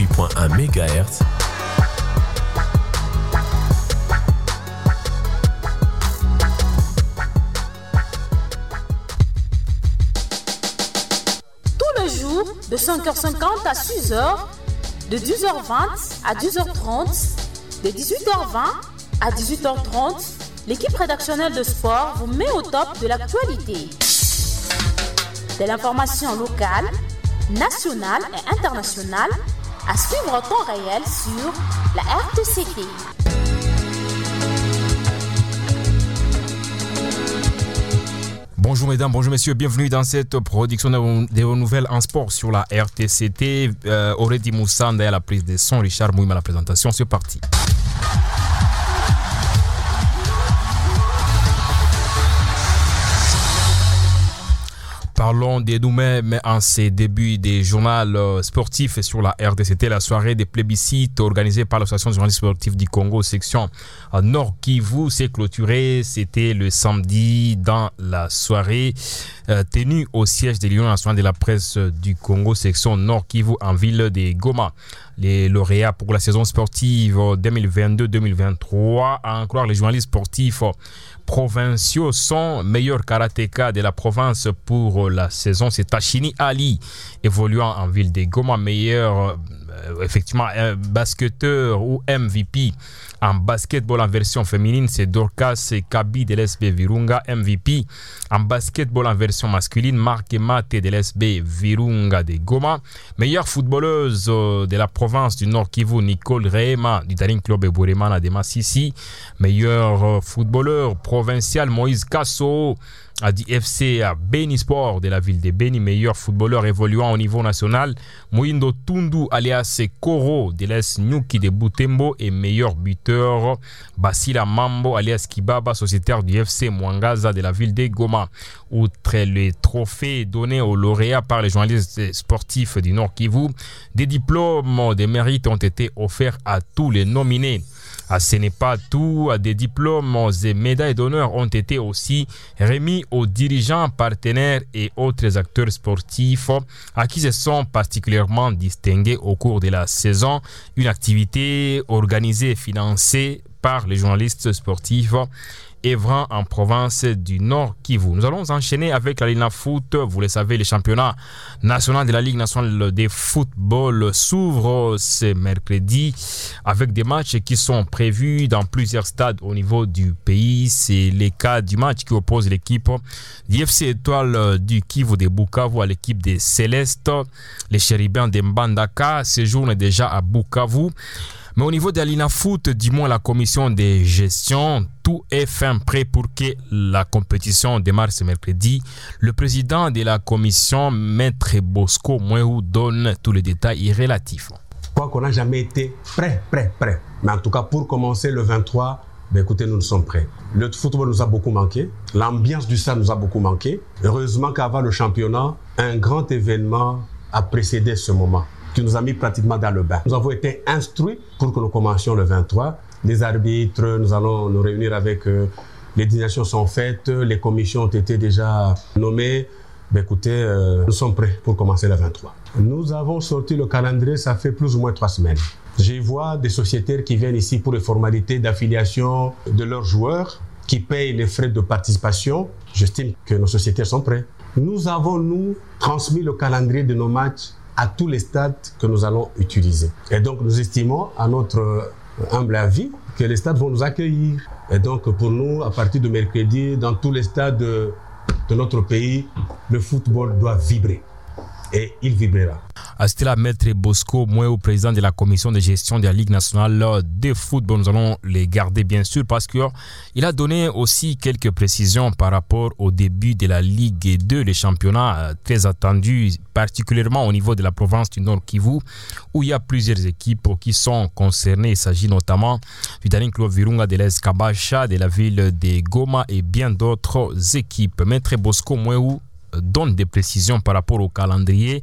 RTCT 88.1 MHz de 5h50 à 6h, de 10h20 à 10h30, de 18h20 à 18h30, l'équipe rédactionnelle de sport vous met au top de l'actualité. De l'information locale, nationale et internationale à suivre en temps réel sur la RTCT. Bonjour mesdames, bonjour messieurs, bienvenue dans cette production des nouvelles en sport sur la RTCT. Euh, Aurélie Moussanda à la prise de son, Richard Mouim la présentation, c'est parti. Parlons de nous-mêmes en ces débuts des journaux sportifs sur la RDCT, la soirée des plébiscites organisée par l'Association des journalistes sportifs du Congo, section Nord Kivu, s'est clôturée. C'était le samedi dans la soirée euh, tenue au siège de l'Union nationale de la presse du Congo, section Nord Kivu, en ville de Goma. Les lauréats pour la saison sportive 2022-2023, à en croire les journalistes sportifs provinciaux sont meilleurs karatéka de la province pour la saison. C'est Tachini Ali, évoluant en ville de Goma, meilleur effectivement un basketteur ou MVP en basketball en version féminine, c'est Dorcas Kabi de l'SB Virunga, MVP. En basketball en version masculine, Marc Mate de l'SB Virunga de Goma. Meilleure footballeuse de la province du Nord Kivu, Nicole Rehema du Daring Club Buremana de Massissi. Meilleur footballeur provincial, Moïse Kasso à FC à Beni Sport de la ville de Beni, meilleur footballeur évoluant au niveau national. Moindo Tundu alias Koro de l'Es Nyuki de Butembo et meilleur buteur Basila Mambo alias Kibaba, sociétaire du FC Mwangaza de la ville de Goma. Outre les trophées donnés aux lauréats par les journalistes sportifs du Nord Kivu, des diplômes de mérite ont été offerts à tous les nominés. Ah, ce n'est pas tout. Des diplômes et médailles d'honneur ont été aussi remis aux dirigeants, partenaires et autres acteurs sportifs à qui se sont particulièrement distingués au cours de la saison. Une activité organisée et financée par les journalistes sportifs Evran en province du Nord Kivu. Nous allons enchaîner avec la Ligue Foot. Vous le savez, le championnat national de la Ligue nationale de football s'ouvre ce mercredi avec des matchs qui sont prévus dans plusieurs stades au niveau du pays. C'est le cas du match qui oppose l'équipe d'IFC Étoile du Kivu de Bukavu à l'équipe des Célestes. Les chérubins de Mbandaka séjournent déjà à Bukavu. Mais au niveau de l'INA Foot, du moins la commission de gestion, tout est fin prêt pour que la compétition démarre ce mercredi. Le président de la commission, Maître Bosco Mouehou, donne tous les détails relatifs. Quoi qu'on n'a jamais été prêt, prêt, prêt. Mais en tout cas, pour commencer le 23, ben écoutez, nous, nous sommes prêts. Le football nous a beaucoup manqué. L'ambiance du stade nous a beaucoup manqué. Heureusement qu'avant le championnat, un grand événement a précédé ce moment qui nous a mis pratiquement dans le bain. Nous avons été instruits pour que nous commencions le 23. Les arbitres, nous allons nous réunir avec euh, les désignations sont faites, les commissions ont été déjà nommées. Ben écoutez, euh, nous sommes prêts pour commencer le 23. Nous avons sorti le calendrier, ça fait plus ou moins trois semaines. J'y vois des sociétaires qui viennent ici pour les formalités d'affiliation de leurs joueurs, qui payent les frais de participation. J'estime que nos sociétaires sont prêts. Nous avons, nous, transmis le calendrier de nos matchs à tous les stades que nous allons utiliser. Et donc, nous estimons, à notre humble avis, que les stades vont nous accueillir. Et donc, pour nous, à partir de mercredi, dans tous les stades de, de notre pays, le football doit vibrer. Et il vibrera. C'était la maître Bosco au président de la commission de gestion de la Ligue nationale de football. Nous allons les garder bien sûr parce qu'il a donné aussi quelques précisions par rapport au début de la Ligue 2, le championnat très attendu, particulièrement au niveau de la province du Nord Kivu, où il y a plusieurs équipes qui sont concernées. Il s'agit notamment du Daring Club Virunga de l'Escabacha, de la ville de Goma et bien d'autres équipes. Maître Bosco Mouéou donne des précisions par rapport au calendrier,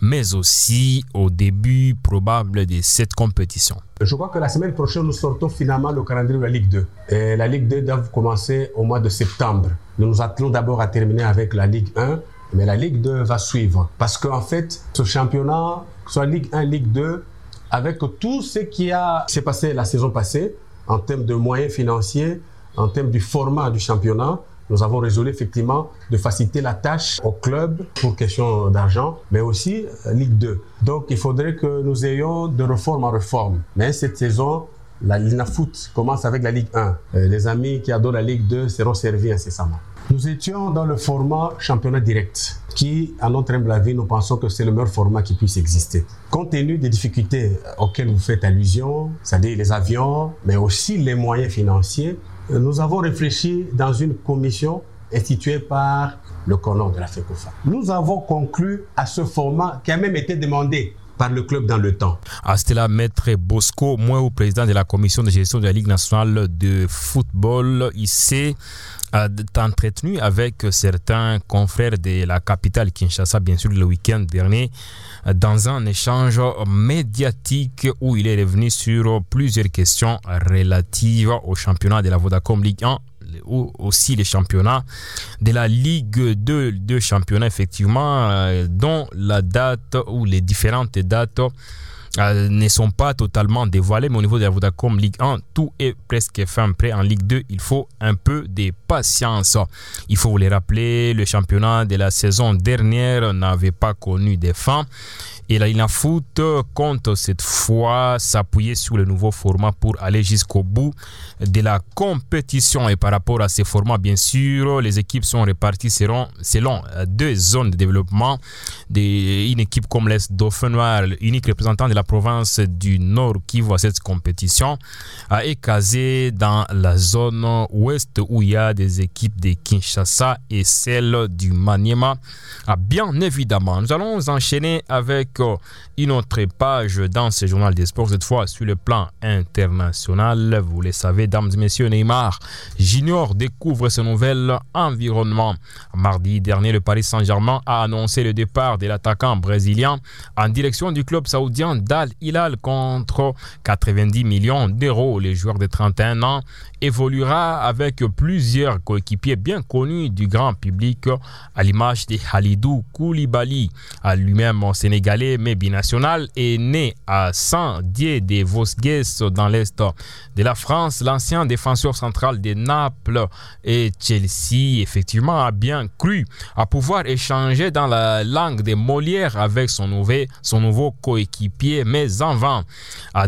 mais aussi au début probable de cette compétition. Je crois que la semaine prochaine, nous sortons finalement le calendrier de la Ligue 2. Et la Ligue 2 doit commencer au mois de septembre. Nous nous attelons d'abord à terminer avec la Ligue 1 mais la Ligue 2 va suivre. Parce qu'en fait, ce championnat, soit Ligue 1, Ligue 2, avec tout ce qui s'est passé la saison passée, en termes de moyens financiers, en termes du format du championnat, nous avons résolu effectivement de faciliter la tâche au club pour question d'argent, mais aussi euh, Ligue 2. Donc il faudrait que nous ayons de réforme en réforme. Mais cette saison, la Ligue Foot commence avec la Ligue 1. Euh, les amis qui adorent la Ligue 2 seront servis incessamment. Nous étions dans le format championnat direct, qui, à notre humble avis, nous pensons que c'est le meilleur format qui puisse exister. Compte tenu des difficultés auxquelles vous faites allusion, c'est-à-dire les avions, mais aussi les moyens financiers, nous avons réfléchi dans une commission instituée par le colon de la FECOFA. Nous avons conclu à ce format qui a même été demandé par le club dans le temps. Ah, là Maître Bosco, moi au président de la commission de gestion de la Ligue nationale de football. Il s'est entretenu avec certains confrères de la capitale Kinshasa, bien sûr, le week-end dernier, dans un échange médiatique où il est revenu sur plusieurs questions relatives au championnat de la Vodacom Ligue 1 ou aussi les championnats de la Ligue 2, deux championnats effectivement, euh, dont la date ou les différentes dates euh, ne sont pas totalement dévoilées, mais au niveau de la Vodacom Ligue 1, tout est presque fin prêt. En Ligue 2, il faut un peu de patience. Il faut vous les rappeler, le championnat de la saison dernière n'avait pas connu de fin. Et la Foot compte cette fois s'appuyer sur le nouveau format pour aller jusqu'au bout de la compétition. Et par rapport à ces formats, bien sûr, les équipes sont réparties selon, deux zones de développement. Une équipe comme l'Est Dauphin Noir, unique représentant de la province du Nord qui voit cette compétition, est casé dans la zone ouest où il y a des équipes de Kinshasa et celle du Maniema. Bien évidemment, nous allons enchaîner avec une autre page dans ce journal des sports, cette fois sur le plan international. Vous le savez, dames et messieurs, Neymar Junior découvre ce nouvel environnement. Mardi dernier, le Paris Saint-Germain a annoncé le départ de l'attaquant brésilien en direction du club saoudien Dal Hilal contre 90 millions d'euros. Le joueur de 31 ans évoluera avec plusieurs coéquipiers bien connus du grand public, à l'image de Halidou Koulibaly, lui-même sénégalais mais binational, est né à Saint-Dié des Vosges dans l'est de la France. L'ancien défenseur central de Naples et Chelsea, effectivement, a bien cru à pouvoir échanger dans la langue des Molières avec son, nouveau, son nouveau coéquipier, mais en vain.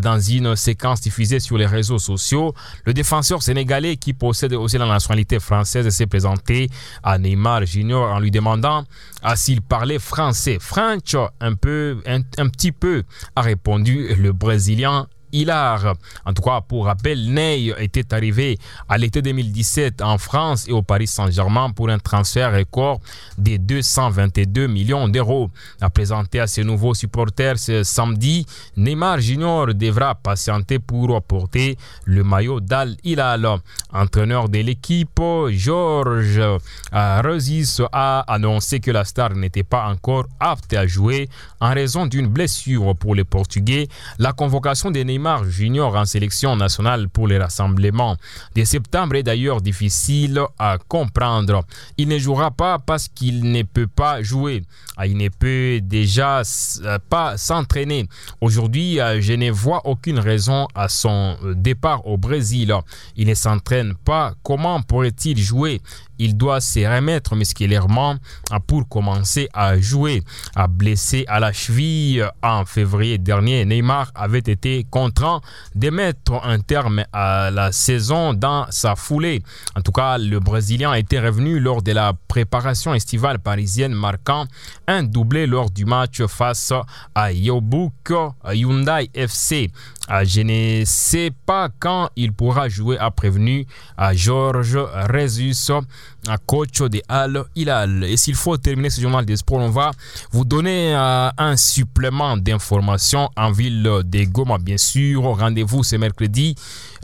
Dans une séquence diffusée sur les réseaux sociaux, le défenseur sénégalais qui possède aussi la nationalité française s'est présenté à Neymar Junior en lui demandant s'il parlait français. French, un peu, un petit peu, a répondu le Brésilien hilar. En tout cas, pour rappel, Ney était arrivé à l'été 2017 en France et au Paris Saint-Germain pour un transfert record de 222 millions d'euros. À présenter à ses nouveaux supporters ce samedi, Neymar Junior devra patienter pour porter le maillot d'Al Hilal. Entraîneur de l'équipe, Georges Rezis a annoncé que la star n'était pas encore apte à jouer en raison d'une blessure pour les Portugais. La convocation de Neymar Neymar Junior en sélection nationale pour les rassemblements de septembre est d'ailleurs difficile à comprendre. Il ne jouera pas parce qu'il ne peut pas jouer. Ah, il ne peut déjà euh, pas s'entraîner. Aujourd'hui, euh, je ne vois aucune raison à son euh, départ au Brésil. Il ne s'entraîne pas. Comment pourrait-il jouer? Il doit se remettre musculairement pour commencer à jouer. À blessé à la cheville en février dernier, Neymar avait été contraint de mettre un terme à la saison dans sa foulée. En tout cas, le Brésilien était revenu lors de la préparation estivale parisienne, marquant un doublé lors du match face à Yobuk Hyundai FC. Ah, je ne sais pas quand il pourra jouer, a prévenu à Georges Rezus, coach de Al Hilal. Et s'il faut terminer ce journal des sports, on va vous donner euh, un supplément d'informations en ville de Goma, bien sûr. Rendez-vous ce mercredi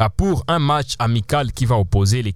euh, pour un match amical qui va opposer les